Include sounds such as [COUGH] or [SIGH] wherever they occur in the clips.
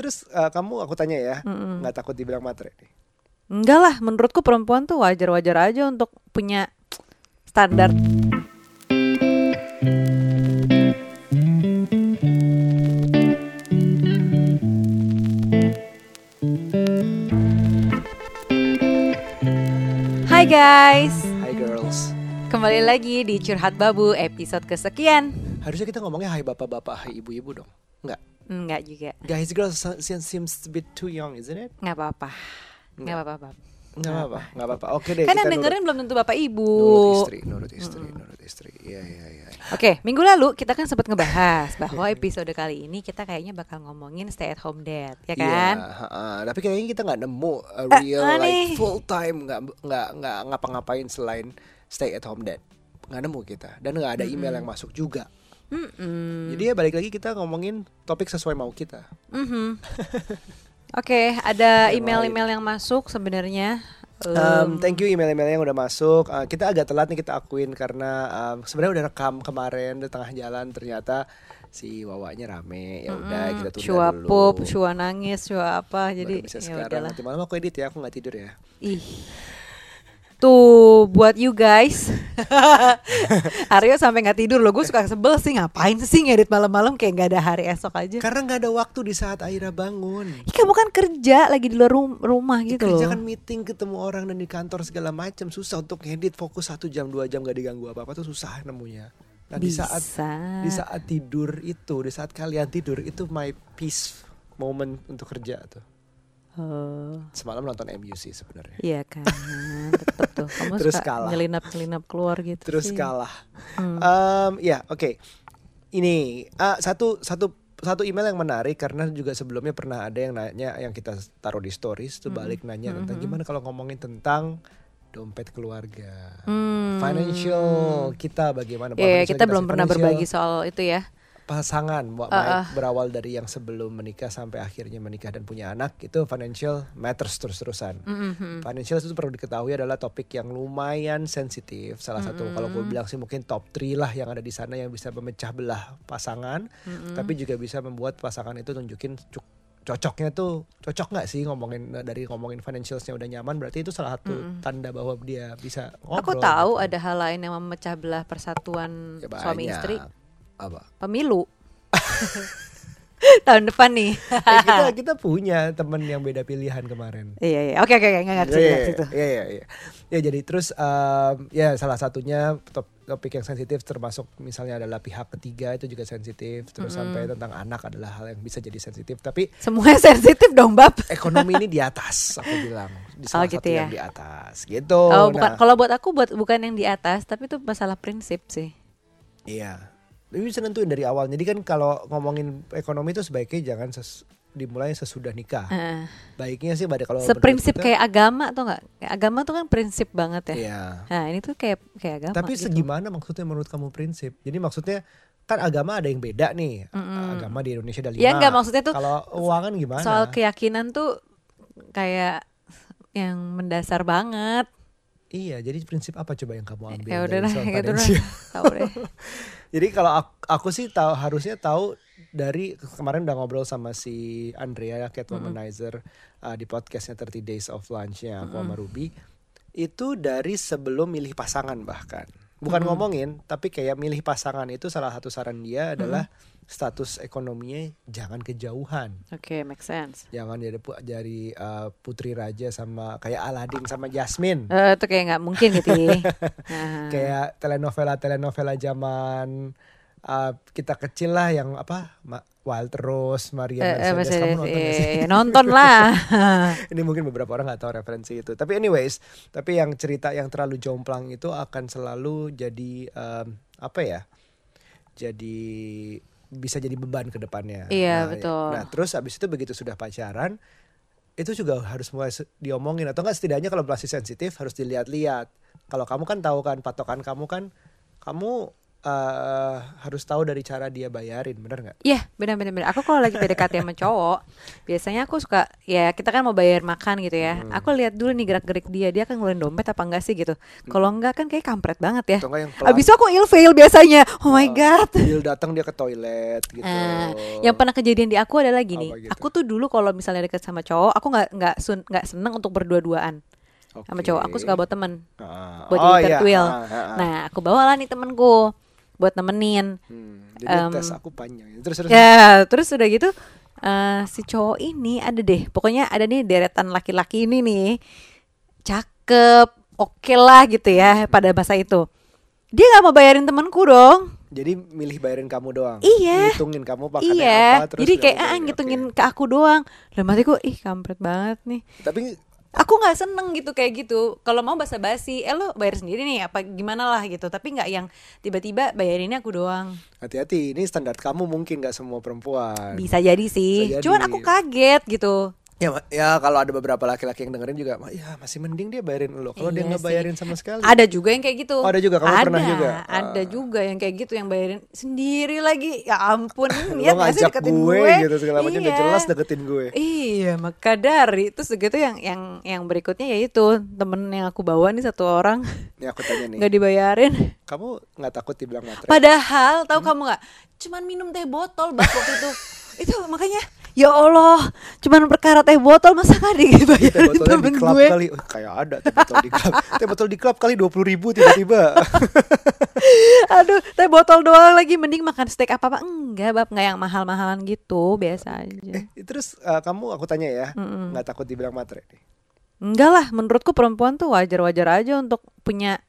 terus uh, kamu aku tanya ya, nggak takut dibilang matre nih? Enggak lah, menurutku perempuan tuh wajar-wajar aja untuk punya standar. Hai guys, Hai girls. kembali lagi di Curhat Babu episode kesekian. Harusnya kita ngomongnya hai bapak-bapak, hai ibu-ibu dong. Nggak. Enggak juga, Guys, girls se- seems a bit too young, isn't it? nggak apa-apa, nggak apa-apa. Nggak apa-apa, nggak apa-apa. Oke deh. Kan kita yang nurut- dengerin belum tentu bapak ibu. Nurut istri, nurut istri, nurut istri. Iya, iya, iya. Oke, minggu lalu kita kan sempat ngebahas bahwa episode kali ini kita kayaknya bakal ngomongin stay at home dad, ya kan? Iya, ha-ha. tapi kayaknya kita nggak nemu a real aneh. like full time nggak nggak nggak ngapa-ngapain selain stay at home dad. Nggak nemu kita dan nggak ada email yang masuk juga. Mm-mm. Jadi ya balik lagi kita ngomongin topik sesuai mau kita. Mhm. [LAUGHS] Oke, ada Yang email-email yang masuk sebenarnya. Um, thank you email-email yang udah masuk. Uh, kita agak telat nih kita akuin karena um, sebenarnya udah rekam kemarin di tengah jalan ternyata si wawanya rame. Ya udah kita tunda Shua dulu. pup, shua nangis, shua apa. Baru Jadi bisa ya sekarang udahlah. nanti malam aku edit ya, aku nggak tidur ya. Ih. Tuh buat you guys. [LAUGHS] Aryo sampai nggak tidur loh. Gue suka sebel sih ngapain sih ngedit malam-malam kayak nggak ada hari esok aja. Karena nggak ada waktu di saat Aira bangun. Ih, kamu kan kerja lagi di luar rum- rumah gitu loh. Kerja kan meeting ketemu orang dan di kantor segala macam susah untuk ngedit fokus satu jam dua jam gak diganggu apa apa tuh susah nemunya. Nah di saat Bisa. di saat tidur itu di saat kalian tidur itu my peace moment untuk kerja tuh. Oh, Semalam nonton MU sih sebenarnya. iya kan, tetep tuh. [LAUGHS] Kamu Terus suka kalah. nyelinap-nyelinap keluar gitu Terus sih. kalah. Hmm. Em, ya oke. Ini ah, satu satu satu email yang menarik karena juga sebelumnya pernah ada yang nanya yang kita taruh di stories tuh balik nanya tentang gimana kalau ngomongin tentang dompet keluarga, Hmm. financial kita bagaimana? Iya, financial kita belum pernah Financial berbagi soal itu ya. Pasangan Uh, baik uh. berawal dari yang sebelum menikah sampai akhirnya menikah dan punya anak itu financial matters terus-terusan. Mhm. Financial itu perlu diketahui adalah topik yang lumayan sensitif. Salah satu kalau gue bilang sih mungkin top 3 lah yang ada di sana yang bisa memecah belah pasangan, tapi juga bisa membuat pasangan itu tunjukin cocoknya tuh cocok nggak sih ngomongin dari ngomongin financialsnya udah nyaman berarti itu salah satu tanda bahwa dia bisa Aku ngobrol. tahu gitu. ada hal lain yang memecah belah persatuan Ya, suami istri. Apa Pemilu. [LAUGHS] Tahun depan nih. Eh, kita [LAUGHS] kita punya temen yang beda pilihan kemarin Iya iya. Oke oke oke nggak ngerti Iya. Iya iya iya. Ya jadi terus um, ya salah satunya top, topik yang sensitif termasuk misalnya adalah pihak ketiga itu juga sensitif terus sampai tentang anak adalah hal yang bisa jadi sensitif tapi Semuanya [LAUGHS] sensitif dong bab. ekonomi ini di atas aku bilang di salah Oh, gitu satu ya. yang di atas gitu. Oh, bukan. Nah, Kalau buat aku buat bukan yang di atas, tapi itu masalah prinsip sih. Iya. Tapi bisa nentuin dari awal. Jadi kan kalau ngomongin ekonomi itu sebaiknya jangan ses- dimulai sesudah nikah. Heeh. Baiknya sih pada kalau Seprinsip kita- kayak agama atau enggak? Agama tuh kan prinsip banget ya. Iya. Nah, ini tuh kayak kayak agama. Tapi gitu. segimana maksudnya menurut kamu prinsip? Jadi maksudnya kan agama ada yang beda nih. Agama di Indonesia ada lima. Ya, enggak, maksudnya tuh Kalau keuangan gimana? Soal keyakinan tuh kayak yang mendasar banget. Iya, jadi prinsip apa coba yang kamu ambil? Ya dari udah dah, soal [LAUGHS] gitu? Tahu deh. [LAUGHS] Jadi kalau aku, aku sih tahu harusnya tahu dari kemarin udah ngobrol sama si Andrea Cat Womanizer uh, di podcastnya 30 Days of Lunch-nya aku sama Ruby itu dari sebelum milih pasangan bahkan bukan ngomongin tapi kayak milih pasangan itu salah satu saran dia adalah status ekonominya jangan kejauhan Oke, make sense. jangan jadi pu- jadi uh, putri raja sama kayak Aladin sama Jasmine Eh, itu kayak nggak mungkin gitu. [LAUGHS] Nah, kayak telenovela telenovela zaman uh, kita kecil lah yang apa Ma- Wild Rose, Maria eh, eh, Mercedes kamu nonton sih? eh, nonton lah. [LAUGHS] Ini mungkin beberapa orang nggak tahu referensi itu. Tapi anyways, tapi yang cerita yang terlalu jomplang itu akan selalu jadi um, apa ya? Jadi bisa jadi beban ke depannya. Iya, Nah, betul. Nah, terus abis itu begitu sudah pacaran itu juga harus mulai diomongin atau enggak setidaknya kalau masih sensitif harus dilihat-lihat. Kalau kamu kan tahu kan patokan kamu kan kamu eh, harus tahu dari cara dia bayarin, bener nggak? Iya, benar-benar. benar. Aku kalau lagi PDKT sama cowok, biasanya aku suka ya kita kan mau bayar makan gitu ya. Hmm. Aku lihat dulu nih gerak-gerik dia, dia kan ngeluarin dompet apa enggak sih gitu. Kalau enggak kan kayak kampret banget ya. Abis itu aku ilfeel biasanya. Oh my god. Bill datang dia ke toilet gitu. Eh, yang pernah kejadian di aku adalah gini, gitu? aku tuh dulu kalau misalnya deket sama cowok, aku nggak nggak nggak seneng untuk berdua-duaan sama Oke. cowok. Aku suka bawa temen, Ah. buat Oh, jadi third iya. wheel. Ah, ah, ah. Nah, aku bawalah nih temenku buat nemenin. Hmm, jadi em, tes aku panjang. Terus terus. Ya, terus udah gitu eh si cowok ini ada deh. Pokoknya ada nih deretan laki-laki ini nih. Cakep, oke lah gitu ya pada masa itu. Dia nggak mau bayarin temanku dong. Jadi milih bayarin kamu doang. Iya. Ngitungin kamu makannya iya. apa terus Jadi kayak ah ngitungin ke aku doang. Dalam hatiku, ih kampret banget nih. Tapi Aku nggak seneng gitu kayak gitu. Kalau mau basa-basi, eh lo bayar sendiri nih apa gimana lah gitu. Tapi nggak yang tiba-tiba bayarinnya aku doang. hati-hati ini standar kamu mungkin nggak semua perempuan. Bisa jadi sih. Bisa jadi. Cuman aku kaget gitu. Ya, ya kalau ada beberapa laki-laki yang dengerin juga, "Ma, ya masih mending dia bayarin lo. Kalau dia Iya nggak sih. bayarin sama sekali. Ada juga yang kayak gitu. Oh, ada juga? Kamu ada, pernah juga? Ada Ah. juga yang kayak gitu yang bayarin sendiri lagi. Ya ampun, [LAUGHS] niat nggak sih deketin gue, gue, gitu segala macam udah Iya. jelas deketin gue. Iya, maka dari terus gitu yang yang yang berikutnya yaitu temen yang aku bawa nih satu orang Nih aku tanya nih, nggak dibayarin. kamu nggak takut dibilang matre? Padahal Hmm? tahu kamu nggak? Cuman minum teh botol bak waktu itu. [LAUGHS] itu makanya ya Allah, cuman perkara teh botol masa nggak teh dibayarin botolnya di temen klub gue? kali, oh, kayak ada teh botol di klub. [LAUGHS] teh botol di klub kali dua puluh ribu tiba-tiba. [LAUGHS] Aduh, teh botol doang lagi mending makan steak apa apa enggak, bab nggak yang mahal-mahalan gitu, biasa aja. eh, terus eh, kamu aku tanya ya, nggak takut dibilang matre? nih? Enggak lah, menurutku perempuan tuh wajar-wajar aja untuk punya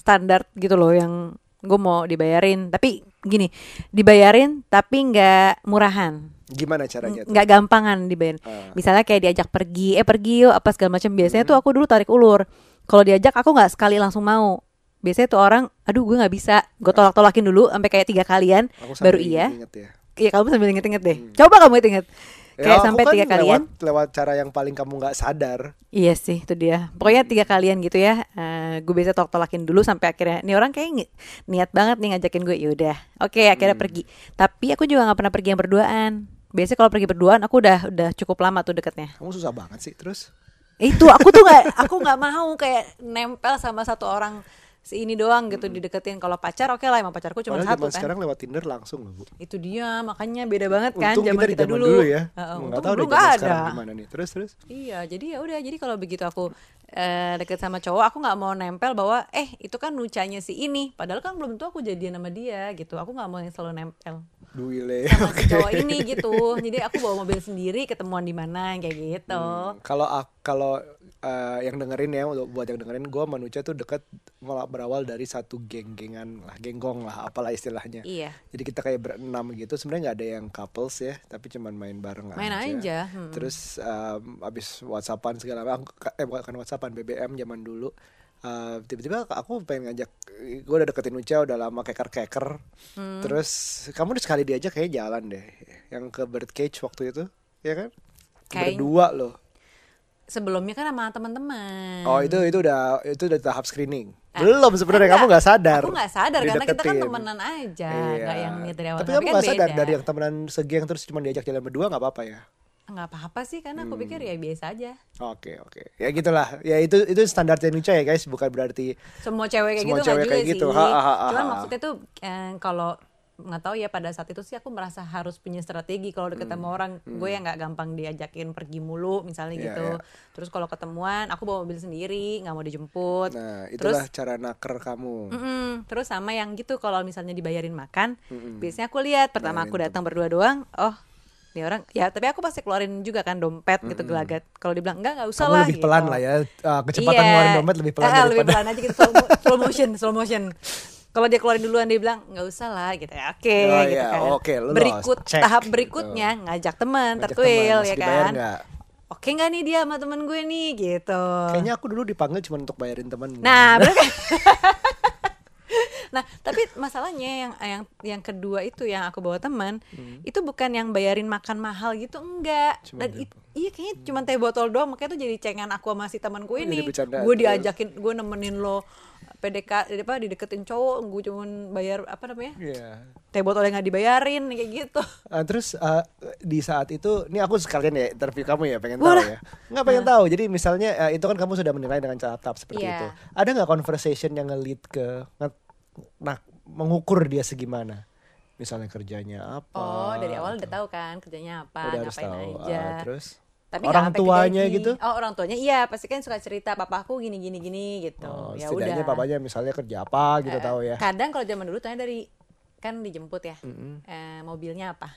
standar gitu loh yang gue mau dibayarin. Tapi gini, dibayarin tapi nggak murahan, Gimana caranya nggak gampangan dibayarin. Ah. Misalnya kayak diajak pergi, eh pergi yuk apa segala macam. Biasanya tuh aku dulu tarik ulur. Kalau diajak aku nggak sekali langsung mau. Biasanya tuh orang, aduh gue nggak bisa, gue tolak-tolakin dulu sampai kayak tiga kalian, Aku baru iya. inget ya. Iya kamu sambil inget-inget deh. Coba kamu inget-inget. Ya, Kayak aku sampai kan tiga kalian. lewat, lewat cara yang paling kamu nggak sadar. Iya sih, itu dia. Pokoknya tiga kalian gitu ya. Eh, gue biasa tolak-tolakin dulu sampai akhirnya nih orang kayak niat banget nih ngajakin gue. Yaudah, oke akhirnya Hmm. pergi. Tapi aku juga nggak pernah pergi yang berduaan. Biasanya kalau pergi berduaan aku udah udah cukup lama tuh deketnya. Kamu susah banget sih. Terus Itu aku tuh nggak aku nggak mau kayak nempel sama satu orang si ini doang gitu dideketin. Kalau pacar oke lah, emang pacarku cuma satu kan. sekarang lewat Tinder langsung loh bu. Itu dia, makanya beda banget kan Untung zaman kita kita, dulu. dulu, ya. Heeh, Nggak tahu dulu zaman ada. sekarang gimana nih. Terus terus. Iya, jadi ya udah. Jadi kalau begitu aku eh, deket sama cowok, aku nggak mau nempel bahwa eh itu kan nucanya si ini. Padahal kan belum tentu aku jadian sama dia gitu. Aku nggak mau yang selalu nempel Duile. sama si [LAUGHS] cowok ini gitu. Jadi aku bawa mobil sendiri, ketemuan di mana kayak gitu. Hmm, Kalau kalau eh, yang dengerin ya untuk buat yang dengerin gue manusia tuh deket malah berawal dari satu geng-gengan lah, genggong lah apalah istilahnya. Iya. Jadi kita kayak berenam gitu. Sebenarnya nggak ada yang couples ya, tapi cuman main bareng Main aja, hmm. Terus em, abis WhatsAppan segala macam, eh bukan WhatsAppan BBM zaman dulu. Eh, tiba-tiba aku pengen ngajak gue udah deketin Uca udah lama keker-keker Hmm. terus kamu udah sekali diajak kayak jalan deh yang ke Birdcage waktu itu ya kan Kayak- berdua loh Sebelumnya kan sama teman-teman. Oh itu itu udah itu udah tahap screening. Belum sebenarnya kamu nggak sadar. Aku nggak sadar karena kita kan temenan aja, Iya. yang dari awal. Tapi kamu kan nggak sadar beda. dari yang temenan segeng terus cuma diajak jalan berdua nggak apa-apa ya? Nggak apa-apa sih karena aku pikir Hmm. ya biasa aja. Oke oke. Ya gitulah. Ya itu itu standar Indonesia ya guys. Bukan berarti semua cewek kayak Semua gitu cewek kayak sih. gitu. Ha, ha, ha, Cuman ha. maksudnya tuh eh, kalau nggak tahu ya pada saat itu sih aku merasa harus punya strategi kalau deket sama orang gue yang nggak gampang diajakin pergi mulu misalnya Hmm. Iya, gitu iya. terus kalau ketemuan aku bawa mobil sendiri nggak mau dijemput nah terus itulah cara naker kamu. mm-mm, terus sama yang gitu kalau misalnya dibayarin makan biasanya aku lihat pertama aku datang berdua doang oh ini orang ya tapi aku pasti keluarin juga kan dompet gitu gelagat kalau dibilang enggak nggak usah Kamu lah lebih gitu. pelan lah ya. Uh, kecepatan Iya. ngeluarin dompet lebih pelan Eh, daripada lebih pelan aja gitu slow, slow motion slow motion kalau dia keluarin duluan dia bilang nggak usah lah gitu ya oke Oh, gitu iya, kan oke, lolos. berikut Check, tahap gitu. berikutnya ngajak teman tertuil ya kan oke nggak nih dia sama temen gue nih gitu Kayaknya aku dulu dipanggil cuma untuk bayarin teman. Nah, bener kan? [LAUGHS] nah, tapi masalahnya yang yang yang kedua itu yang aku bawa teman, itu bukan yang bayarin makan mahal gitu enggak. Hmm. Cuma Dan it- iya kayaknya cuma teh botol doang, makanya tuh jadi cengan aku sama si temanku Oh, ini. Gue diajakin, gue nemenin lo PDK apa dideketin cowok gue cuman bayar apa namanya Iya. teh botolnya nggak dibayarin kayak gitu Ah, terus ah, di saat itu, ini aku sekalian ya interview kamu ya, pengen tahu ya. Nggak pengen tahu. Jadi misalnya ah, itu kan kamu sudah menilai dengan cara tahap seperti Iya. itu. Ada nggak conversation yang nge-lead ke, nah mengukur dia segimana? Misalnya kerjanya apa? oh dari awal udah tahu kan kerjanya apa Udah harus ngapain tahu. aja Ah, terus tapi orang tuanya gaji. gitu? oh orang tuanya iya pasti kan suka cerita papaku gini gini gini gitu Oh, ya setidaknya udah papanya misalnya kerja apa gitu Eh, tahu ya. kadang kalau zaman dulu tanya dari kan dijemput ya Eh, mobilnya apa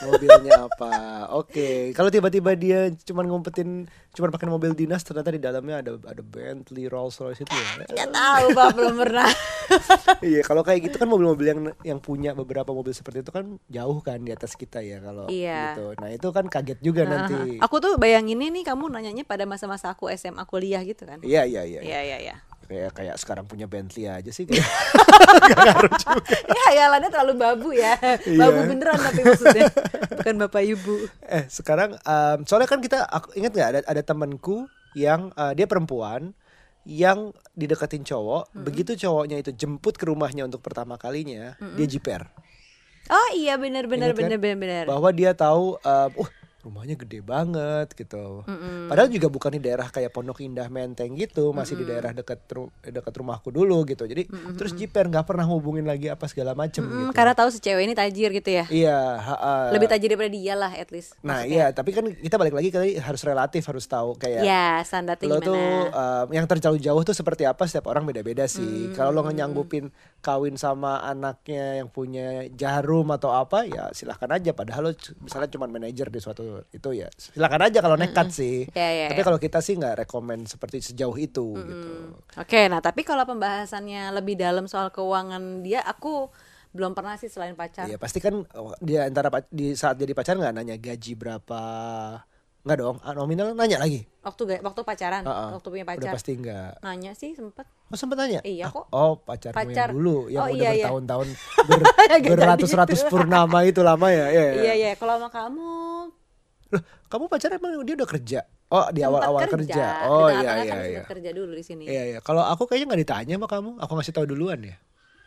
Mobilnya apa? Oke. Kalau tiba-tiba dia cuman ngumpetin, cuman pakai mobil dinas, ternyata di dalamnya ada ada Bentley, Rolls Royce itu ya. nggak tahu pak belum pernah [LAUGHS] Iya, kalau kayak gitu kan mobil-mobil yang yang punya beberapa mobil seperti itu kan jauh kan di atas kita ya kalau Iya. gitu. Nah, itu kan kaget juga nanti. aku tuh bayanginnya nih kamu nanyanya pada masa-masa aku SMA kuliah gitu kan Iya, iya, iya. iya iya iya Kayak kayak sekarang punya Bentley aja sih kayak. [LAUGHS] [LAUGHS] ya hayalannya terlalu babu ya Iya. babu beneran tapi maksudnya bukan bapak ibu eh, sekarang em, soalnya kan kita aku ingat nggak ada ada temanku yang eh, dia perempuan yang dideketin cowok, begitu cowoknya itu jemput ke rumahnya untuk pertama kalinya, dia jiper. oh iya bener bener Ingat kan? bener bener bener bahwa dia tahu um, uh rumahnya gede banget gitu. Padahal juga bukan di daerah kayak Pondok Indah Menteng gitu, masih di daerah dekat ru- dekat rumahku dulu gitu. Jadi terus jiper nggak pernah hubungin lagi apa segala macem Mm, gitu. karena tahu si cewek ini tajir gitu ya Iya, ha- ha. lebih tajir daripada dia lah at least Nah, iya, tapi kan kita balik lagi kali harus relatif harus tahu kayak ya standarnya lo gimana tuh um, yang terjauh jauh tuh seperti apa setiap orang beda-beda Hmm, sih. Kalau lo nyanggupin kawin sama anaknya yang punya jarum atau apa ya silahkan aja. Padahal lo c- misalnya cuma manajer di suatu itu ya silahkan aja kalau nekat sih. Ya, ya, Tapi ya. kalau kita sih nggak rekomend seperti sejauh itu gitu. Oke, nah tapi kalau pembahasannya lebih dalam soal keuangan dia, aku belum pernah sih selain pacar. Iya pasti kan oh, dia antara di saat jadi pacar nggak nanya gaji berapa nggak dong ah, nominal nanya lagi. Waktu waktu pacaran, Ah, ah. waktu punya Udah pacar. pasti nggak. Nanya sih sempet. Oh sempet nanya? Iya Ah, kok. Oh Pacar. yang dulu yang Oh, udah iya, iya. bertahun-tahun [LAUGHS] ber, Nggak jadi beratus-ratus purnama itu lama ya? Iya, iya. Iya iya, kalau sama kamu Loh, kamu pacar emang dia udah kerja? Oh di sempet awal-awal kerja. kerja. Oh iya iya kan iya. sempet kerja dulu di sini. Iya iya. Kalau aku kayaknya nggak ditanya sama kamu, aku ngasih tahu duluan ya.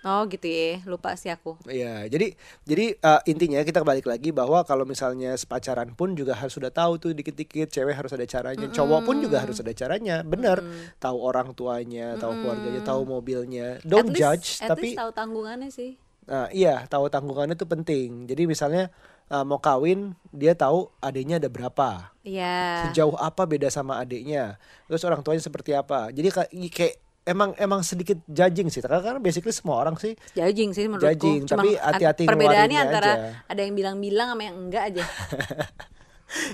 Oh gitu ya, lupa sih aku. Iya, jadi jadi uh, intinya kita balik lagi bahwa kalau misalnya pacaran pun juga harus sudah tahu tuh dikit-dikit cewek harus ada caranya, cowok pun juga harus ada caranya. Bener, tahu orang tuanya, tahu keluarganya, tahu mobilnya. Don't at least, judge, at tapi least tahu tanggungannya sih. Nah, iya, tahu tanggungannya itu penting. Jadi misalnya uh, mau kawin, dia tahu adiknya ada berapa, Iya. sejauh apa beda sama adiknya, terus orang tuanya seperti apa. Jadi kayak emang emang sedikit judging sih, karena kan basically semua orang sih. Judging sih menurutku. Judging, Cuma tapi hati-hati Perbedaannya antara aja. ada yang bilang-bilang sama yang enggak aja. [LAUGHS]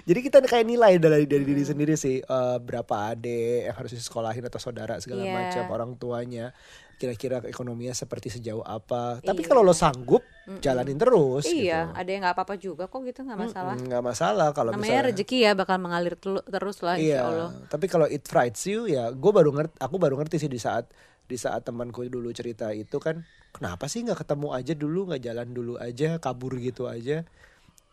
Jadi kita kayak nilai dari dari diri sendiri sih uh, berapa adik yang harus disekolahin atau saudara segala Iya. macam orang tuanya. Kira-kira ekonominya seperti sejauh apa. Tapi Iya. kalau lo sanggup, jalanin terus. iya, gitu. ada yang nggak apa-apa juga kok gitu nggak masalah. Mm, nggak masalah kalau Namanya misalnya rezeki ya bakal mengalir terus lah Iya, insya Allah. tapi kalau it frights you ya gue baru ngerti, aku baru ngerti sih di saat di saat temanku dulu cerita itu kan kenapa sih nggak ketemu aja dulu nggak jalan dulu aja kabur gitu aja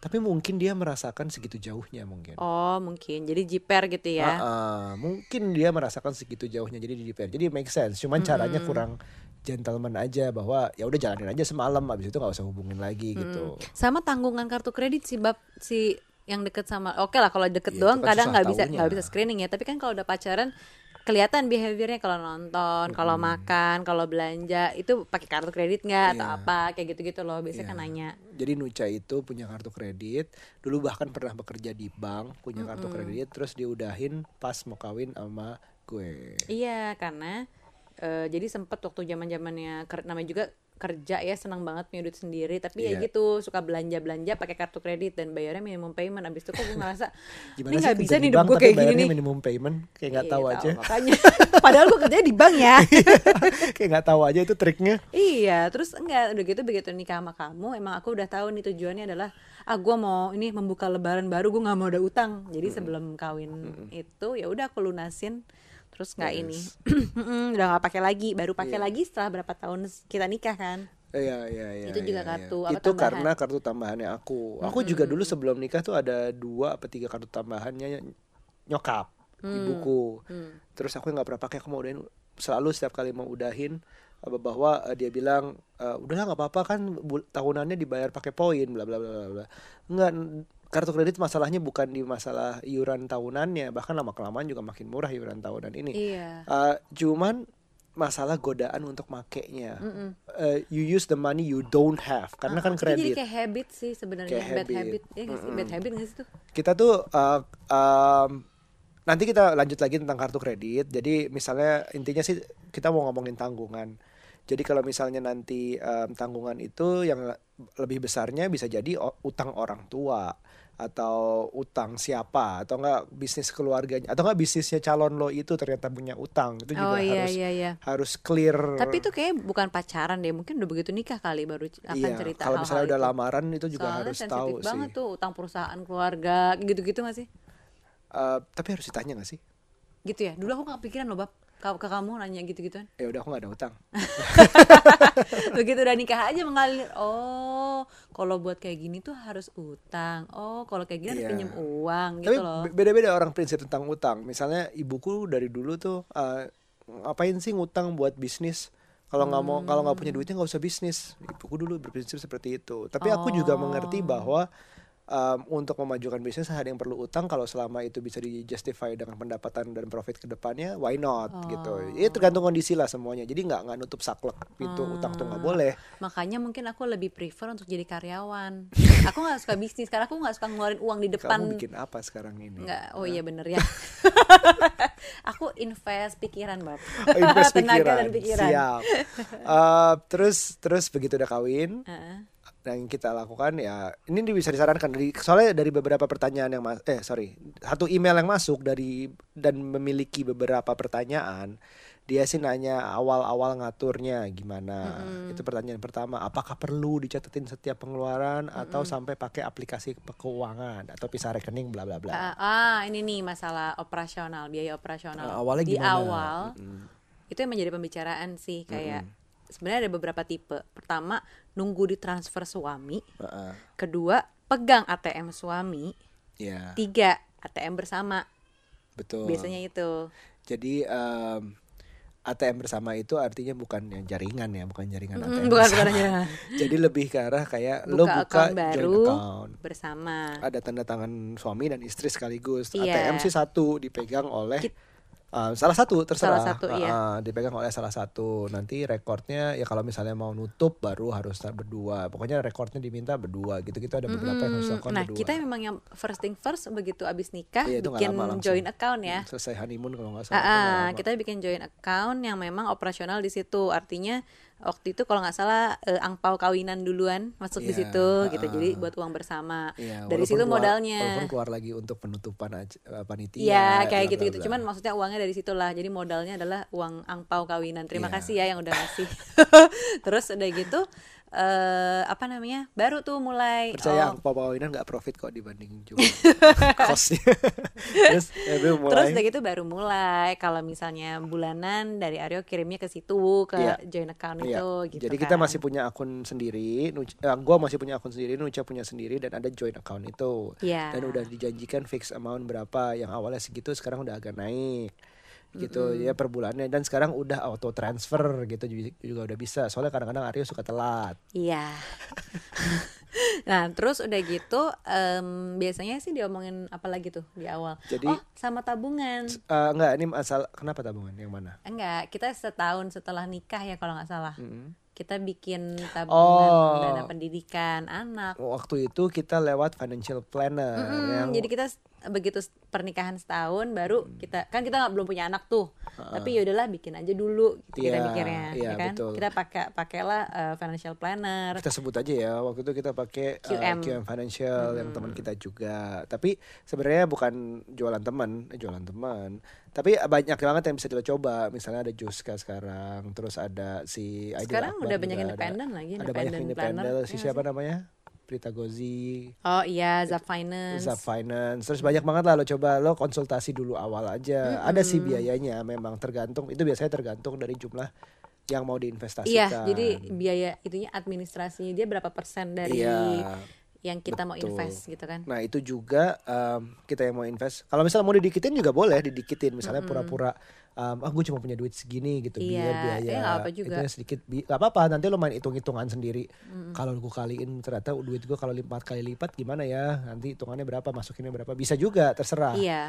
tapi mungkin dia merasakan segitu jauhnya mungkin Oh mungkin jadi jiper gitu ya. Ah, ah, mungkin dia merasakan segitu jauhnya jadi di DPR jadi make sense cuman caranya kurang gentleman aja bahwa ya udah jalanin aja semalam abis itu nggak usah hubungin lagi gitu. Sama tanggungan kartu kredit si bab si yang deket sama oke lah kalau deket Iya, doang kan kadang nggak bisa nggak bisa screening ya. Tapi kan kalau udah pacaran kelihatan behaviornya kalau nonton kalau makan kalau belanja itu pakai kartu kredit nggak atau Iya. apa kayak gitu-gitu loh biasanya kan nanya. Jadi Nucha itu punya kartu kredit, dulu bahkan pernah bekerja di bank, punya kartu kredit, terus diudahin pas mau kawin sama gue. Iya, karena eh, jadi sempet waktu zaman zamannya namanya juga kerja ya senang banget punya duit sendiri. Tapi ya Iya. gitu suka belanja belanja pakai kartu kredit dan bayarnya minimum payment. Abis itu kok gue ngerasa [LAUGHS] Gimana ini nggak bisa nih hidup bank gue kayak gini nih. minimum payment, kayak nggak Iya, tahu aja. makanya. Padahal gue kerjanya di bank ya. [LAUGHS] Kayak nggak tahu aja itu triknya. iya terus enggak udah gitu begitu nikah sama kamu emang aku udah tahu nih tujuannya adalah ah gue mau ini membuka lebaran baru gue nggak mau ada utang. Jadi sebelum kawin itu ya udah aku lunasin terus nggak ini [CLEARS THROAT] Mm-mm, udah nggak pakai lagi baru pakai Iya. lagi setelah berapa tahun kita nikah kan Iya iya iya. Itu juga iya, kartu, iya. apa, Itu tambahan? karena kartu tambahannya aku. Aku juga dulu sebelum nikah tuh ada dua apa tiga kartu tambahannya nyokap, Hmm. ibuku. Terus aku nggak pernah pakai, aku mau udahin selalu setiap kali mau udahin eh, bahwa eh, dia bilang eh, udahlah nggak apa-apa kan tahunannya dibayar pakai poin bla bla bla bla bla nggak kartu kredit masalahnya bukan di masalah iuran tahunannya bahkan lama kelamaan juga makin murah iuran tahunan ini Iya. Eh, cuman masalah godaan untuk makainya Mm-mm. Eh, you use the money you don't have karena kan Ah, itu jadi kredit kayak habit sih sebenarnya bad habit. habit ya nggak sih bad habit nggak sih tuh kita tuh uh, um, nanti kita lanjut lagi tentang kartu kredit. Jadi misalnya intinya sih kita mau ngomongin tanggungan. Jadi kalau misalnya nanti um, tanggungan itu yang le- lebih besarnya bisa jadi utang orang tua atau utang siapa atau enggak bisnis keluarganya atau enggak bisnisnya calon lo itu ternyata punya utang itu juga oh iya harus iya iya harus clear. tapi itu kayak bukan pacaran deh mungkin udah begitu nikah kali baru akan Iya, cerita kalau misalnya udah itu. lamaran itu juga Soalnya harus tahu banget sih. tuh utang perusahaan keluarga gitu-gitu gak sih Uh, tapi harus ditanya gak sih? gitu ya dulu aku nggak pikiran loh bab ke, ke kamu nanya gitu-gituan Ya udah aku nggak ada utang. [LAUGHS] begitu udah nikah aja mengalir oh kalau buat kayak gini tuh harus utang oh kalau kayak gini harus Iya. pinjam uang Tapi gitu loh be- beda-beda orang prinsip tentang utang. Misalnya ibuku dari dulu tuh eh, ngapain sih ngutang buat bisnis? Kalau nggak mau kalau nggak punya Hmm. duitnya nggak usah bisnis. Ibuku dulu berprinsip seperti itu. Tapi aku juga mengerti Oh. bahwa em, untuk memajukan bisnis ada yang perlu utang kalau selama itu bisa di-justify dengan pendapatan dan profit ke depannya, why not gitu. Ya tergantung kondisi lah semuanya. Jadi nggak nggak nutup saklek pintu utang tuh nggak boleh. makanya mungkin aku lebih prefer untuk jadi karyawan [LAUGHS] aku nggak suka bisnis karena aku nggak suka ngeluarin uang di depan Kamu bikin apa sekarang ini? nggak oh iya bener ya [LAUGHS] aku invest pikiran bab Oh, invest [LAUGHS] tenaga pikiran. dan pikiran Siap. Eh, terus terus begitu udah kawin, Yang kita lakukan ya ini bisa disarankan. Dari soalnya dari beberapa pertanyaan yang mas eh sorry satu email yang masuk dari dan memiliki beberapa pertanyaan dia sih nanya awal-awal ngaturnya gimana. Itu pertanyaan pertama apakah perlu dicatetin setiap pengeluaran atau sampai pakai aplikasi keuangan atau pisah rekening bla bla bla. Ah, ah, ini nih masalah operasional biaya operasional. Nah, awalnya di gimana? awal Mm-mm. itu yang menjadi pembicaraan sih kayak sebenarnya ada beberapa tipe. Pertama nunggu ditransfer suami Heeh. kedua pegang ATM suami ya tiga ATM bersama betul biasanya itu Jadi em, ATM bersama itu artinya bukan yang jaringan ya, bukan jaringan Mm, ATM. bukan bersama. bukan [LAUGHS] jaringan. Jadi lebih ke arah kayak lo buka buka account joint baru account. bersama Ada tanda tangan suami dan istri sekaligus. Iya. ATM sih satu dipegang oleh Kit- eh, salah satu terserah. Salah satu, iya. Ah, dipegang oleh salah satu. Nanti rekornya ya kalau misalnya mau nutup baru harus berdua. Pokoknya rekornya diminta berdua gitu-gitu ada beberapa yang harus Mm, dilakukan nah berdua. kita memang yang first thing first begitu abis nikah Iya, bikin lama langsung. joint account ya Selesai honeymoon kalau nggak Ah, salah. ah, lama. kita bikin joint account yang memang operasional di situ. Artinya waktu itu kalau nggak salah eh, angpau kawinan duluan masuk di Iya, situ ah, gitu. Jadi buat uang bersama. Iya, Dari situ keluar- modalnya. Walaupun keluar lagi untuk penutupan eh, panitia. Iya kayak bla, bla, gitu-gitu. bla. Cuman maksudnya uangnya dari situlah. Jadi modalnya adalah uang angpau kawinan. Terima Iya. kasih ya yang udah ngasih. [LAUGHS] Terus udah gitu eh apa namanya? Baru tuh mulai percaya oh, Pak Pawinan nggak profit kok dibanding juga [LAUGHS] costnya. Terus ya, itu mulai. Terus udah gitu baru mulai kalau misalnya bulanan dari Aryo kirimnya ke situ ke Iya. joint account Iya. itu gitu Jadi kita kan. masih punya akun sendiri, Nuc- eh, gua masih punya akun sendiri, Nuca punya sendiri dan ada joint account itu. Iya. Dan udah dijanjikan fix amount berapa yang awalnya segitu sekarang udah agak naik gitu ya per bulannya dan sekarang udah auto transfer gitu ju- juga udah bisa soalnya kadang-kadang Aryo suka telat Iya. [LAUGHS] nah terus udah gitu em, biasanya sih diomongin apa lagi tuh di awal. Jadi- oh sama tabungan. Eh, enggak ini masalah kenapa tabungan yang mana Enggak, kita setahun setelah nikah ya kalau nggak salah. Mm-mm. Kita bikin tabungan Oh. dana pendidikan anak. waktu itu kita lewat financial planner Mm-mm, yang Jadi kita begitu pernikahan setahun baru kita kan kita nggak belum punya anak tuh. Tapi ya udahlah bikin aja dulu gitu kita Iya, mikirnya, iya, ya kan? betul. Kita pakai pakailah eh, financial planner. kita sebut aja ya waktu itu kita pakai uh, QM. QM Financial yang teman kita juga tapi sebenarnya bukan jualan teman eh, jualan teman tapi banyak banget yang bisa kita coba. Misalnya ada Juska sekarang terus ada si Aidil Sekarang Akbar udah banyak independen lagi, ada banyak independen. si iya siapa namanya? Prita Gozi. Oh iya, Zap Finance. Zap Finance. Terus banyak banget lah lo coba lo konsultasi dulu awal aja. Ada sih biayanya memang tergantung. Itu biasanya tergantung dari jumlah yang mau diinvestasikan. Iya, jadi biaya itunya administrasinya dia berapa persen dari Iya. Yang kita mau Betul. invest gitu kan. Nah itu juga um, kita yang mau invest. Kalau misalnya mau didikitin juga boleh didikitin. Misalnya pura-pura, um, ah gue cuma punya duit segini gitu. Iya, biar biaya nggak apa juga. itunya sedikit. Bi- Gak apa-apa. Nanti lo main hitung-hitungan sendiri. Kalau gue kaliin ternyata duit gue kalau empat kali lipat gimana ya? Nanti hitungannya berapa? Masukinnya berapa? Bisa juga. Terserah. Iya.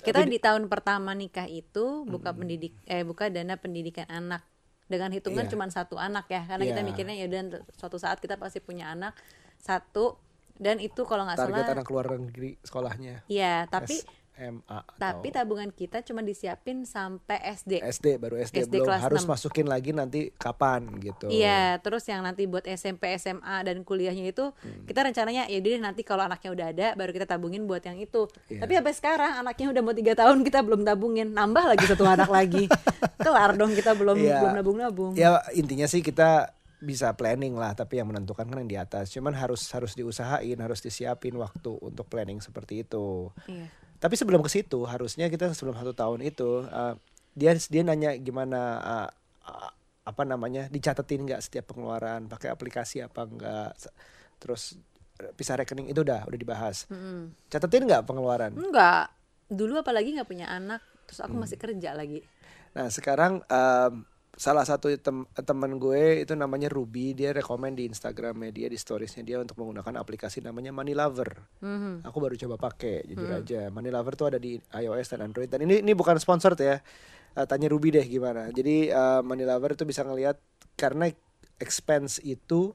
Kita di tahun pertama nikah itu buka pendidik eh buka dana pendidikan anak dengan hitungan Iya. cuma satu anak ya karena kita Iya. mikirnya ya udah suatu saat kita pasti punya anak satu dan itu kalau nggak Target salah anak luar negeri sekolahnya. iya tapi SMA. tapi atau tabungan kita cuma disiapin sampai SD. SD baru SD, SD belum kelas harus 6. masukin lagi nanti kapan gitu. Iya, terus yang nanti buat SMP, SMA dan kuliahnya itu Hmm. kita rencananya ya udah nanti kalau anaknya udah ada baru kita tabungin buat yang itu. Iya. Tapi sampai sekarang anaknya udah mau tiga tahun kita belum tabungin, nambah lagi satu anak lagi. [LAUGHS] Kelar dong kita belum Iya. belum nabung-nabung. Ya intinya sih kita bisa planning lah, tapi yang menentukan kan yang di atas. Cuman harus harus diusahain, harus disiapin waktu untuk planning seperti itu. Iya. Tapi sebelum ke situ, harusnya kita sebelum satu tahun itu uh, dia dia nanya gimana uh, uh, apa namanya dicatetin nggak setiap pengeluaran, pakai aplikasi apa enggak, terus pisah rekening itu udah udah dibahas. Mm-mm. Catetin nggak pengeluaran? Enggak. Dulu apalagi nggak punya anak, terus aku Hmm. masih kerja lagi. Nah sekarang em, salah satu tem teman gue itu namanya Ruby dia rekomend di Instagramnya dia di storiesnya dia untuk menggunakan aplikasi namanya Money Lover. Mhm. Aku baru coba pakai jujur aja. Money Lover tuh ada di iOS dan Android dan ini ini bukan sponsor ya. Eh, tanya Ruby deh gimana. Jadi eh, Money Lover itu bisa ngelihat karena expense itu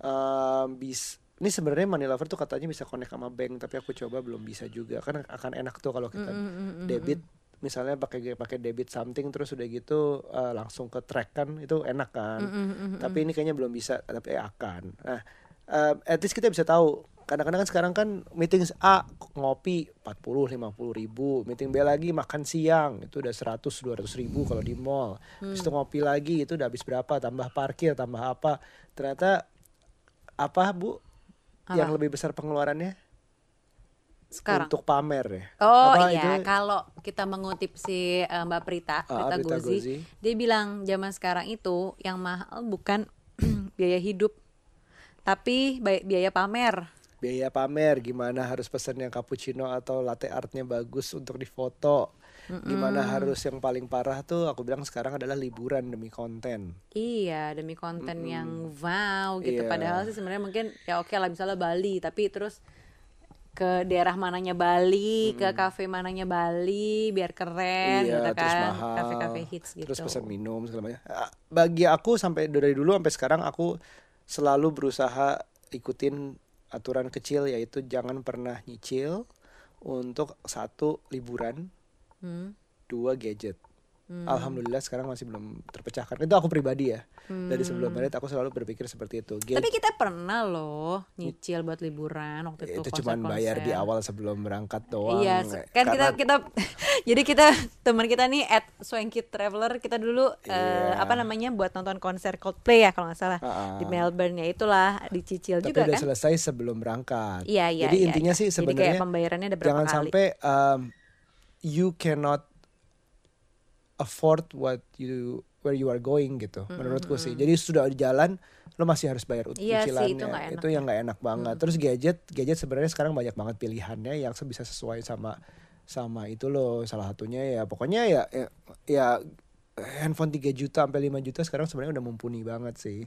em, bis ini sebenarnya Money Lover tuh katanya bisa connect sama bank tapi aku coba belum bisa juga kan akan enak tuh kalau kita Mm-mm, debit misalnya pakai pakai debit something terus udah gitu eh, langsung ke track kan itu enak kan. Mm-mm, tapi ini kayaknya belum bisa tapi akan. Nah eh, at least kita bisa tahu. Kadang-kadang kan sekarang kan meeting A ngopi 40 50 ribu. Meeting B lagi makan siang itu udah 100 200 ribu kalau di mall. Terus itu ngopi lagi itu udah habis berapa tambah parkir tambah apa. Ternyata apa bu? Yang lebih besar pengeluarannya Sekarang. untuk pamer ya Oh Apa iya, itu? kalau kita mengutip si eh, Mbak Prita, Ah, Prita, Prita Gozi, Gozi. dia bilang zaman sekarang itu yang mahal bukan [CLEARS THROAT] biaya hidup, tapi biaya pamer. biaya pamer gimana harus pesen yang cappuccino atau latte artnya bagus untuk difoto gimana harus yang paling parah tuh aku bilang sekarang adalah liburan demi konten Iya, demi konten yang wow gitu. Iya. Padahal sih sebenarnya mungkin ya oke lah misalnya Bali, tapi terus ke daerah mananya Bali, ke kafe mananya Bali, biar keren gitu Iya, terus kan. Kafe-kafe hits gitu. terus pesan minum segala macam Ah, bagi aku sampai dari dulu sampai sekarang aku selalu berusaha ikutin aturan kecil yaitu jangan pernah nyicil untuk satu liburan Hmm. dua gadget. Alhamdulillah sekarang masih belum terpecahkan. Itu aku pribadi ya. Dari sebelum married aku selalu berpikir seperti itu. Gadget Tapi kita pernah loh nyicil buat liburan waktu itu. itu cuma bayar di awal sebelum berangkat doang. Iya, kan kita Karena- kita [LAUGHS] jadi kita teman kita nih at Swanky Traveler kita dulu eh, Iya. apa namanya buat nonton konser Coldplay ya kalau nggak salah Ah, ah. di Melbourne ya itulah dicicil tapi juga udah kan. selesai sebelum berangkat. Iya iya. Jadi iya, intinya iya. sih sebenarnya jangan kali. sampai um, you cannot afford what you where you are going gitu. Menurutku sih. Jadi sudah di jalan lo masih harus bayar ut- Iya sih, cicilannya. itu nggak enak Itu yang nggak enak banget. Terus gadget, gadget sebenarnya sekarang banyak banget pilihannya yang bisa sesuai sama sama itu loh. Salah satunya ya pokoknya ya ya, ya handphone 3 juta sampai 5 juta sekarang sebenarnya udah mumpuni banget sih.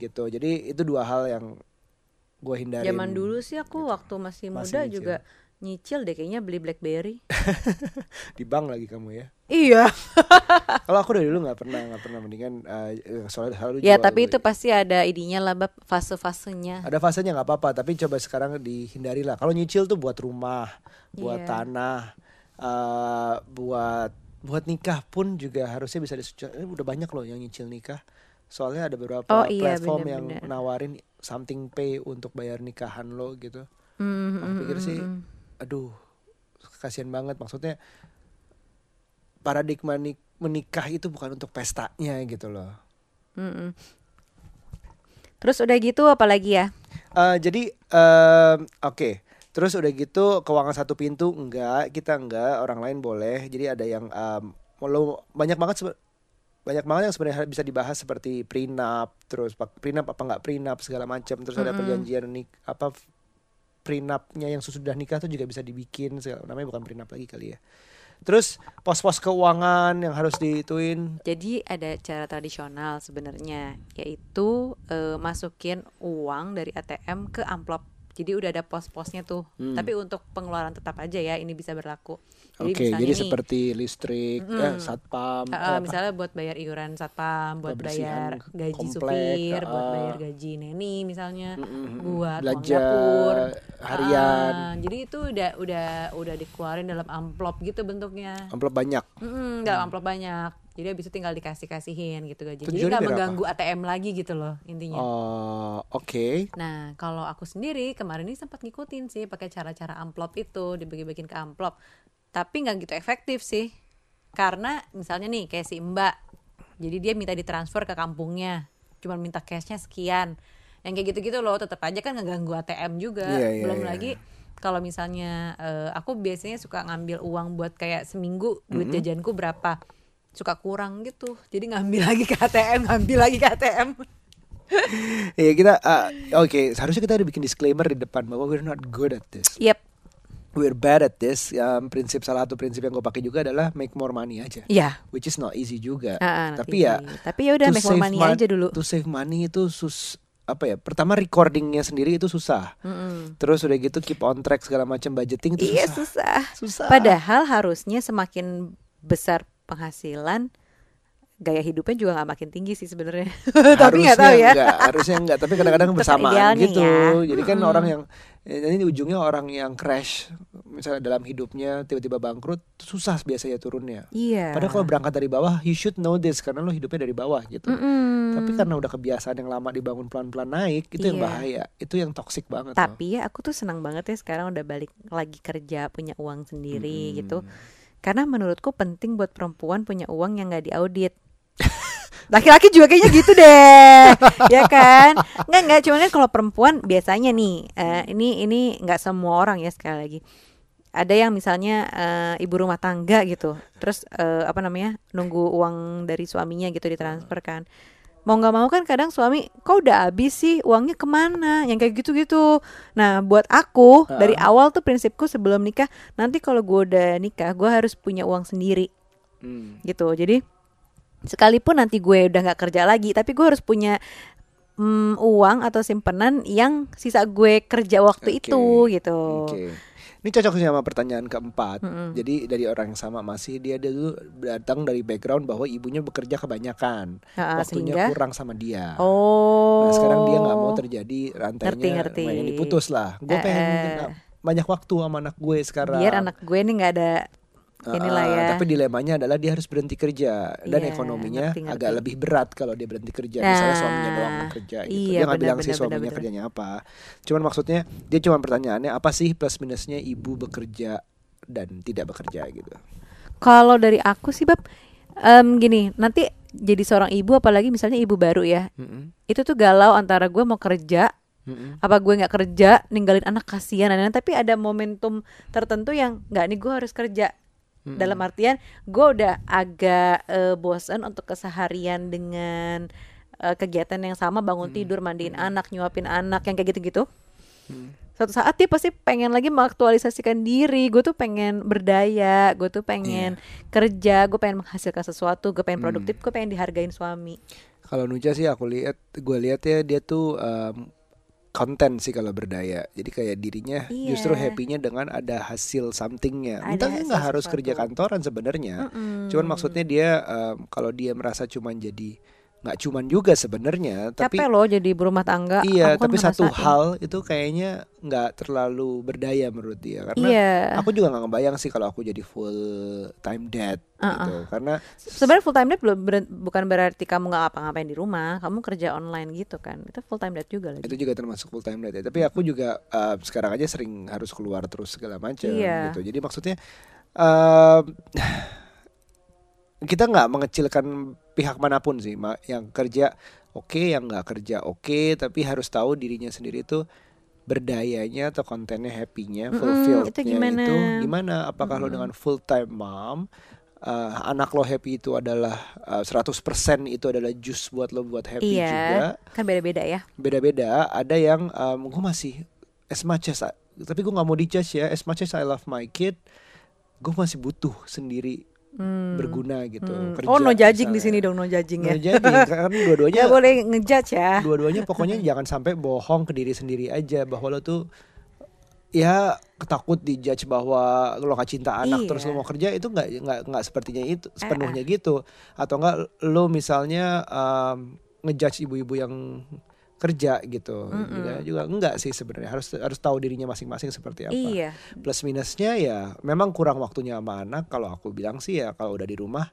Gitu. Jadi itu dua hal yang gue hindarin. Zaman dulu sih aku waktu masih Masih muda nyicil. juga nyicil deh kayaknya beli BlackBerry. [LAUGHS] di bank lagi kamu ya. iya. [LAUGHS] Kalau aku dari dulu nggak pernah nggak pernah mendingan eh, soalnya selalu ya tapi itu pasti ada ininya lah bab fase-fasenya. ada fasenya nggak apa-apa tapi coba sekarang dihindari lah. Kalau nyicil tuh buat rumah, buat Iya. tanah, eh, buat buat nikah pun juga harusnya bisa disuci. eh, udah banyak loh yang nyicil nikah. Soalnya ada beberapa Oh, iya, platform yang bener-bener. nawarin something pay untuk bayar nikahan lo gitu. Hmm, Aku pikir sih, aduh, kasihan banget. Maksudnya paradigma nik- menikah itu bukan untuk pestanya gitu loh. Mm-mm. Terus udah gitu apalagi ya? Eh, jadi em, oke, terus udah gitu keuangan satu pintu enggak, kita enggak, orang lain boleh. Jadi ada yang em, lo banyak banget banyak banget yang sebenarnya bisa dibahas seperti prenup, terus prenup apa enggak prenup segala macam, terus ada perjanjian nik apa prenupnya yang sudah nikah tuh juga bisa dibikin segala- namanya bukan prenup lagi kali ya terus pos-pos keuangan yang harus diituin Jadi ada cara tradisional sebenarnya yaitu eh, masukin uang dari ATM ke amplop. Jadi udah ada pos-posnya tuh. Tapi untuk pengeluaran tetap aja ya ini bisa berlaku. Jadi oke jadi nih, seperti listrik eh, satpam eh, apa? misalnya buat bayar iuran satpam, buat bayar gaji komplek, supir, buat eh. bayar gaji neni misalnya, buat uang belanja dapur, harian Ah, jadi itu udah udah udah dikeluarin dalam amplop gitu bentuknya. amplop banyak Mm-mm, dalam amplop banyak. Jadi habis itu tinggal dikasih kasihin gitu gaji. Jadi nggak biar apa? mengganggu ATM lagi gitu loh intinya. oh oke Nah kalau aku sendiri kemarin ini sempat ngikutin sih pakai cara-cara amplop itu dibagi-bagiin ke amplop. Tapi nggak gitu efektif sih. Karena misalnya nih kayak si Mbak, jadi dia minta ditransfer ke kampungnya, cuman minta cashnya sekian. Yang kayak gitu-gitu loh, tetap aja kan ngeganggu ATM juga. Iya, iya, Belum iya. lagi kalau misalnya eh, aku biasanya suka ngambil uang buat kayak seminggu duit jajanku berapa, suka kurang gitu. Jadi ngambil lagi ke ATM, ngambil lagi ke ATM. [LAUGHS] Iya kita ah, oke seharusnya kita ada bikin disclaimer di depan bahwa we're not good at this Yep, we're bad at this Um, prinsip salah satu prinsip yang gue pakai juga adalah make more money aja iya. which is not easy juga ah, not tapi ya. Tapi ya udah make more money mon- aja dulu. to save money itu sus apa ya pertama recordingnya sendiri itu susah Mm-mm. terus udah gitu keep on track segala macam budgeting itu Iya susah susah. susah Padahal harusnya semakin besar penghasilan, gaya hidupnya juga nggak makin tinggi sih sebenarnya. [LAUGHS] Tapi nggak tahu ya. enggak, harusnya enggak tapi kadang-kadang bersamaan idealnya gitu ya. jadi kan orang yang eh, ini ujungnya orang yang crash misalnya dalam hidupnya tiba-tiba bangkrut susah biasanya turunnya Iya. Padahal kalau berangkat dari bawah, you should know this karena lo hidupnya dari bawah gitu. Mm-mm. Tapi karena udah kebiasaan yang lama dibangun pelan-pelan naik, itu yang Iya. bahaya. Itu yang toxic banget. loh. Tapi ya aku tuh senang banget ya sekarang udah balik lagi kerja punya uang sendiri gitu. Karena menurutku penting buat perempuan punya uang yang nggak diaudit. [LAUGHS] Laki-laki juga kayaknya gitu deh, [LAUGHS] ya kan? Nggak nggak, cuman kan kalau perempuan biasanya nih, eh, ini ini nggak semua orang ya sekali lagi. Ada yang misalnya eh, ibu rumah tangga gitu, terus eh, apa namanya nunggu uang dari suaminya gitu ditransfer kan. Mau nggak mau kan kadang suami, kok udah habis sih uangnya ke mana? Yang kayak gitu-gitu. Nah buat aku dari awal tuh prinsipku sebelum nikah, nanti kalau gue udah nikah, gue harus punya uang sendiri Hmm. gitu jadi sekalipun nanti gue udah nggak kerja lagi tapi gue harus punya mm, uang atau simpenan yang sisa gue kerja waktu Oke. itu gitu Oke. Ini cocok sama pertanyaan keempat. Jadi dari orang yang sama masih dia dulu datang dari background bahwa ibunya bekerja kebanyakan, Ha, waktunya sehingga- kurang sama dia. oh Nah sekarang dia nggak mau terjadi rantainya Ngerti, ngerti. diputus lah. Gue Eh, pengen eh. banyak waktu sama anak gue sekarang. biar anak gue nih nggak ada inilah Ah, ya Tapi dilemanya adalah dia harus berhenti kerja dan Iya, ekonominya ngerti, ngerti. agak lebih berat kalau dia berhenti kerja. Misalnya Nah, suaminya doang bekerja gitu. iya, dia nggak bilang sih suaminya benar. kerjanya apa. Cuman maksudnya dia cuma pertanyaannya apa sih plus minusnya ibu bekerja dan tidak bekerja gitu. kalau dari aku sih bab em, gini nanti jadi seorang ibu apalagi misalnya ibu baru ya Mm-mm. itu tuh galau antara gue mau kerja Mm-mm. apa gue nggak kerja ninggalin anak kasihan dan tapi ada momentum tertentu yang nggak nih gue harus kerja dalam artian gue udah agak eh, bosan untuk keseharian dengan eh, kegiatan yang sama bangun tidur mandiin anak nyuapin anak yang kayak gitu-gitu. Suatu saat dia pasti pengen lagi mengaktualisasikan diri. Gue tuh pengen berdaya gue tuh pengen kerja gue pengen menghasilkan sesuatu gue pengen produktif gue pengen dihargain suami. Kalau Nuja sih aku lihat, gue lihat ya dia tuh em, konten sih kalau berdaya. Jadi kayak dirinya Iya. justru happynya dengan ada hasil somethingnya. Entah nggak harus sesuatu. kerja kantoran sebenarnya. Cuman maksudnya dia em, kalau dia merasa cuman jadi nggak cuman juga sebenarnya, tapi capek loh jadi ibu rumah tangga iya, Aku kan tapi satu ngerasain. hal itu kayaknya nggak terlalu berdaya menurut dia karena Iya. aku juga nggak ngebayang sih kalau aku jadi full time dad gitu. Karena Sebenarnya full time dad belum ber- bukan berarti kamu nggak ngapa-ngapain di rumah, kamu kerja online gitu kan. Itu full time dad juga lagi. itu juga termasuk full time dad ya. Tapi aku juga uh, sekarang aja sering harus keluar terus segala macam Iya. gitu. Jadi maksudnya um, kita nggak mengecilkan pihak mana pun sih, Ma. yang kerja oke, yang nggak kerja oke, tapi harus tahu dirinya sendiri itu berdayanya atau kontennya happy-nya, fulfillednya itu gimana? itu gimana? Apakah lo dengan full time mom uh, anak lo happy itu adalah uh, 100% itu adalah jus buat lo buat happy iya, juga kan beda-beda ya. beda-beda ada yang um, gue masih as much as tapi gue nggak mau dijudge ya as much as I love my kid gue masih butuh sendiri berguna gitu Hmm. kerja oh no judging di sini dong no judging No ya. judging, kan? Dua-duanya Nggak boleh ngejudge ya. dua-duanya pokoknya [LAUGHS] jangan sampai bohong ke diri sendiri aja bahwa lo tuh ya ketakut dijudge bahwa lo gak cinta anak Iya. terus lo mau kerja itu nggak nggak nggak sepertinya itu sepenuhnya gitu. Atau enggak lo misalnya um, ngejudge ibu-ibu yang kerja gitu. Juga juga enggak sih sebenarnya. Harus harus tahu dirinya masing-masing seperti apa. Iya. Plus minusnya ya memang kurang waktunya sama anak. Kalau aku bilang sih ya kalau udah di rumah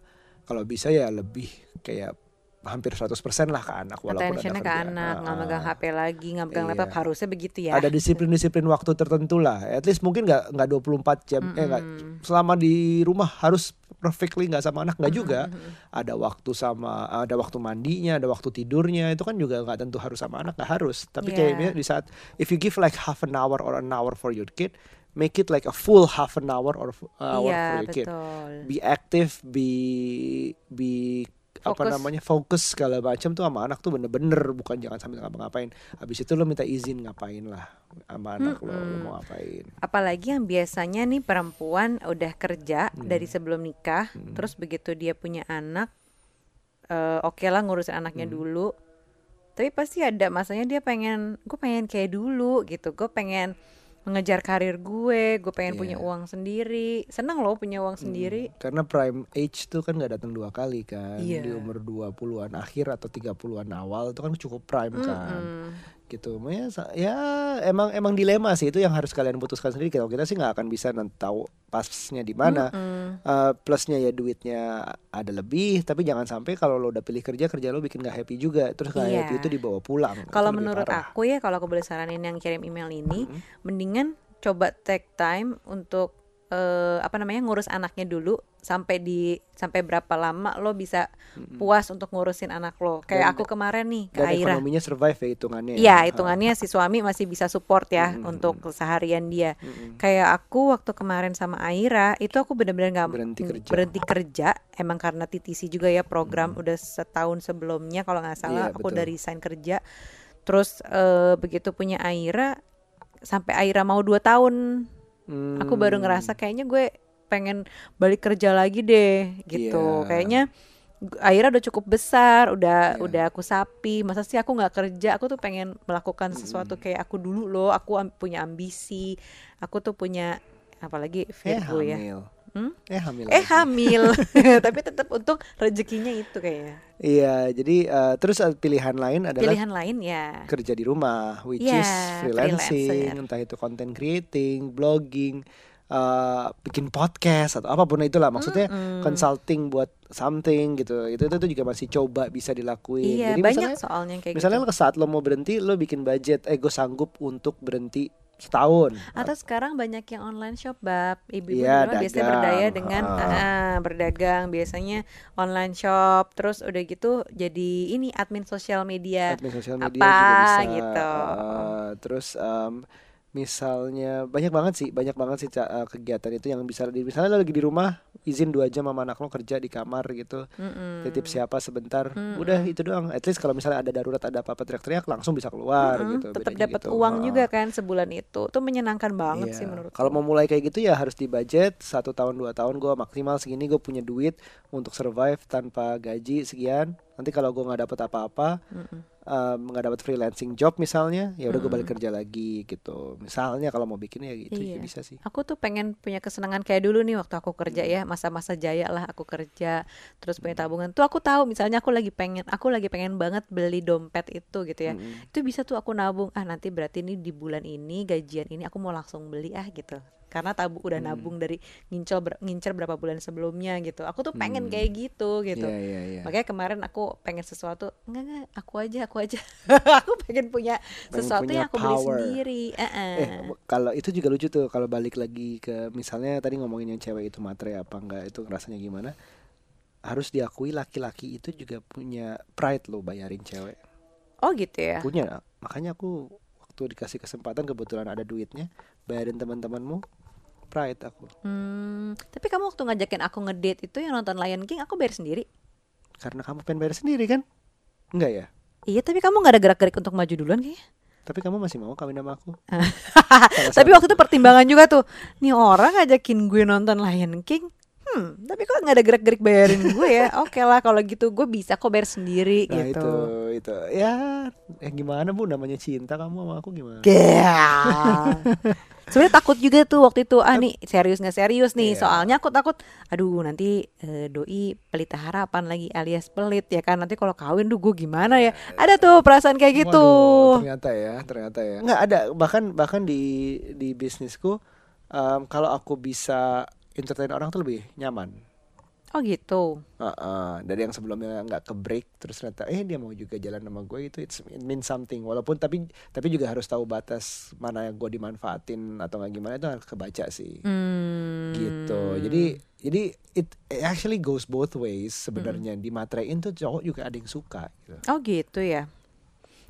kalau bisa ya lebih kayak hampir 100% lah ke anak walaupun ada attentionnya ke anak nggak megang HP lagi nggak megang Iya. laptop harusnya begitu ya. Ada disiplin-disiplin waktu tertentu lah. At least mungkin nggak nggak 24 jam. Eh nggak selama di rumah harus perfectly nggak sama anak nggak juga. Ada waktu sama ada waktu mandinya ada waktu tidurnya itu kan juga nggak tentu harus sama anak nggak harus. Tapi Yeah. kayaknya di saat if you give like half an hour or an hour for your kid make it like a full half an hour or hour iya for your kid. betul. Be active be be apa namanya fokus segala macam tuh sama anak tuh bener-bener bukan jangan sambil ngapa-ngapain. Habis itu lo minta izin ngapain lah sama anak lo, lo mau ngapain. Apalagi yang biasanya nih perempuan udah kerja Hmm. dari sebelum nikah terus begitu dia punya anak eh, oke lah ngurusin anaknya Hmm. dulu. Tapi pasti ada masanya dia pengen gue pengen kayak dulu gitu. Gue pengen mengejar karir gue gue pengen punya Iya. uang sendiri. Seneng loh punya uang sendiri. Karena prime age tuh kan nggak datang dua kali kan. Iya. di umur 20-an akhir atau 30-an awal itu kan cukup prime kan gitu. Ya, ya emang emang dilema sih itu yang harus kalian putuskan sendiri. Kalau kita sih nggak akan bisa tahu pasnya di mana. Eh, plusnya ya duitnya ada lebih tapi jangan sampai kalau lo udah pilih kerja kerja lo bikin nggak happy juga. Terus nggak Iya. happy itu dibawa pulang. Kalau menurut parah. aku ya, kalau aku boleh saranin yang kirim email ini, mendingan coba take time untuk eh, apa namanya ngurus anaknya dulu sampai di sampai berapa lama lo bisa puas untuk ngurusin anak lo. Kayak Dan- aku kemarin nih ke dan Aira. ekonominya survive ya hitungannya Iya, ya. hitungannya si suami masih bisa support ya untuk keseharian dia. Kayak aku waktu kemarin sama Aira, itu aku benar-benar nggak Berhenti kerja. berhenti kerja. Emang karena TTC juga ya program udah setahun sebelumnya kalau nggak salah Iya, aku betul. udah resign kerja. Terus eh, begitu punya Aira, sampai Aira mau dua tahun, Hmm, aku baru ngerasa kayaknya gue pengen balik kerja lagi deh gitu. Iya. Kayaknya Aira udah cukup besar, udah Iya. udah aku sapi. Masa sih aku nggak kerja? Aku tuh pengen melakukan sesuatu kayak aku dulu loh. Aku am- punya ambisi. Aku tuh punya apalagi eh Virgo ya. Hmm? eh hamil Eh lagi. hamil. [LAUGHS] [LAUGHS] Tapi tetap untuk rezekinya itu kayaknya. iya jadi eh, terus eh, pilihan lain adalah Pilihan lain ya. kerja di rumah which Iya, is freelancing freelancer. entah itu content creating blogging eh, bikin podcast atau apa pun itulah maksudnya consulting buat something gitu itu itu, itu juga masih coba bisa dilakuin Iya, jadi banyak misalnya soalnya kayak misalnya gitu. saat lo mau berhenti lo bikin budget eh gue sanggup untuk berhenti setahun Atau sekarang banyak yang online shop, Bab. Ibu-ibu rumah biasanya berdaya dengan Ah. ah, berdagang, biasanya online shop, terus udah gitu jadi ini admin sosial media. admin sosial media apa juga bisa gitu. Eh, terus em, misalnya banyak banget sih banyak banget sih eh, kegiatan itu yang bisa di misalnya lo lagi di rumah izin dua jam sama anak lo kerja di kamar gitu Mm-mm. titip siapa sebentar udah itu doang at least kalau misalnya ada darurat ada apa-apa teriak-teriak langsung bisa keluar Mm-mm, gitu tetap dapat gitu. uang Ah. juga kan sebulan itu. Itu menyenangkan banget Iya. sih menurut Kalau mau mulai kayak gitu ya harus di budget satu tahun dua tahun gue maksimal segini gue punya duit untuk survive tanpa gaji sekian. Nanti kalau gue nggak dapet apa-apa, em, nggak dapet freelancing job misalnya, ya udah gue balik kerja lagi gitu. Misalnya kalau mau bikin ya gitu Iya. bisa sih. Aku tuh pengen punya kesenangan kayak dulu nih waktu aku kerja ya masa-masa jaya lah aku kerja terus punya tabungan. Tuh aku tahu misalnya aku lagi pengen aku lagi pengen banget beli dompet itu gitu ya. Itu bisa tuh aku nabung ah nanti berarti ini di bulan ini gajian ini aku mau langsung beli ah gitu karena tabu udah Mm. nabung dari ngincel ber- ngincer berapa bulan sebelumnya gitu aku tuh pengen kayak gitu gitu Iya iya iya. makanya kemarin aku pengen sesuatu enggak enggak aku aja aku aja [LAUGHS] aku pengen punya Pengen sesuatu punya yang aku beli power. sendiri Eh-eh. Eh kalau itu juga lucu tuh kalau balik lagi ke misalnya tadi ngomongin yang cewek itu matre apa enggak itu rasanya gimana? Harus diakui laki-laki itu juga punya pride loh bayarin cewek. oh gitu ya punya makanya aku waktu dikasih kesempatan kebetulan ada duitnya bayarin teman-temanmu pride aku Hmm, tapi kamu waktu ngajakin aku ngedate itu yang nonton Lion King aku bayar sendiri. karena kamu pengen bayar sendiri kan enggak ya Iya, tapi kamu nggak ada gerak-gerik untuk maju duluan kayaknya. Tapi kamu masih mau kawin sama aku? [LAUGHS] Tapi waktu itu pertimbangan juga tuh, nih orang ngajakin gue nonton Lion King, hmm, tapi kok nggak ada gerak-gerik bayarin gue ya? [LAUGHS] Oke lah, kalau gitu gue bisa kok bayar sendiri Nah gitu. itu itu ya eh, gimana bu namanya cinta kamu sama aku gimana? [LAUGHS] Sebenarnya takut juga tuh waktu itu ah nih serius nggak serius nih Iya. soalnya aku takut aduh nanti eh, doi pelita harapan lagi alias pelit ya kan nanti kalau kawin duh gue gimana ya ada tuh perasaan kayak gitu Waduh, ternyata ya, ternyata ya. Nggak ada bahkan bahkan di di bisnisku em, kalau aku bisa entertain orang tuh lebih nyaman. oh gitu. Heeh, dari yang sebelumnya nggak ke break terus ternyata eh dia mau juga jalan sama gue itu it's, it means something. Walaupun tapi tapi juga harus tahu batas mana yang gue dimanfaatin atau nggak gimana itu harus kebaca sih. Hmm. gitu. Jadi jadi it actually goes both ways sebenarnya. Dimaterain tuh cowok juga ada yang suka gitu. oh gitu ya?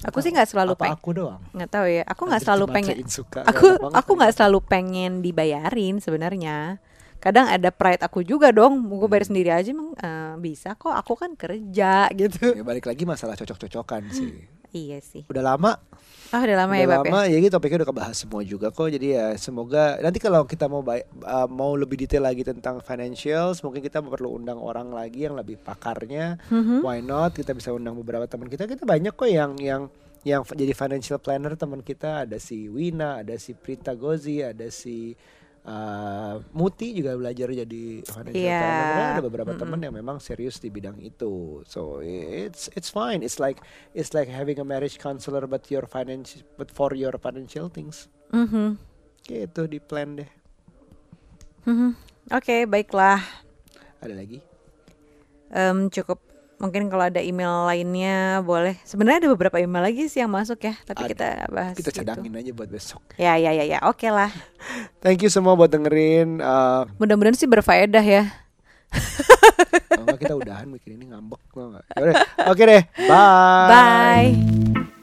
Aku sih nggak selalu apa peng aku doang? Nggak tahu ya. Aku nggak selalu pengen suka. aku aku nggak selalu pengen dibayarin sebenarnya kadang ada pride aku juga dong gue bayar sendiri aja emang eh, bisa kok aku kan kerja [LAUGHS] gitu. Ya balik lagi masalah cocok-cocokan sih. [LAUGHS] Iya sih. Udah lama? Ah udah lama udah ya Bab ya? lama ya gitu topiknya udah kebahas semua juga kok jadi ya semoga nanti kalau kita mau bay- uh, mau lebih detail lagi tentang financials mungkin kita perlu undang orang lagi yang lebih pakarnya. Mhm. why not? Kita bisa undang beberapa teman kita. Kita banyak kok yang yang yang jadi financial planner teman kita. Ada si Wina ada si Prita Gozi ada si uh, Muti juga belajar jadi financial Iya. planner ada beberapa teman yang memang serius di bidang itu so it's it's fine it's like it's like having a marriage counselor but your financial but for your financial things Mhm. gitu di plan deh Mhm. Oke, baiklah. ada lagi Em, cukup mungkin kalau ada email lainnya boleh. Sebenarnya ada beberapa email lagi sih yang masuk ya, tapi Ada. kita bahas. kita gitu. cadangin aja buat besok Ya, ya, ya, ya. Oke lah. thank you semua buat dengerin uh, Mudah-mudahan sih berfaedah ya. kalau kita udahan bikin ini ngambek? Yaudah, oke deh bye Bye.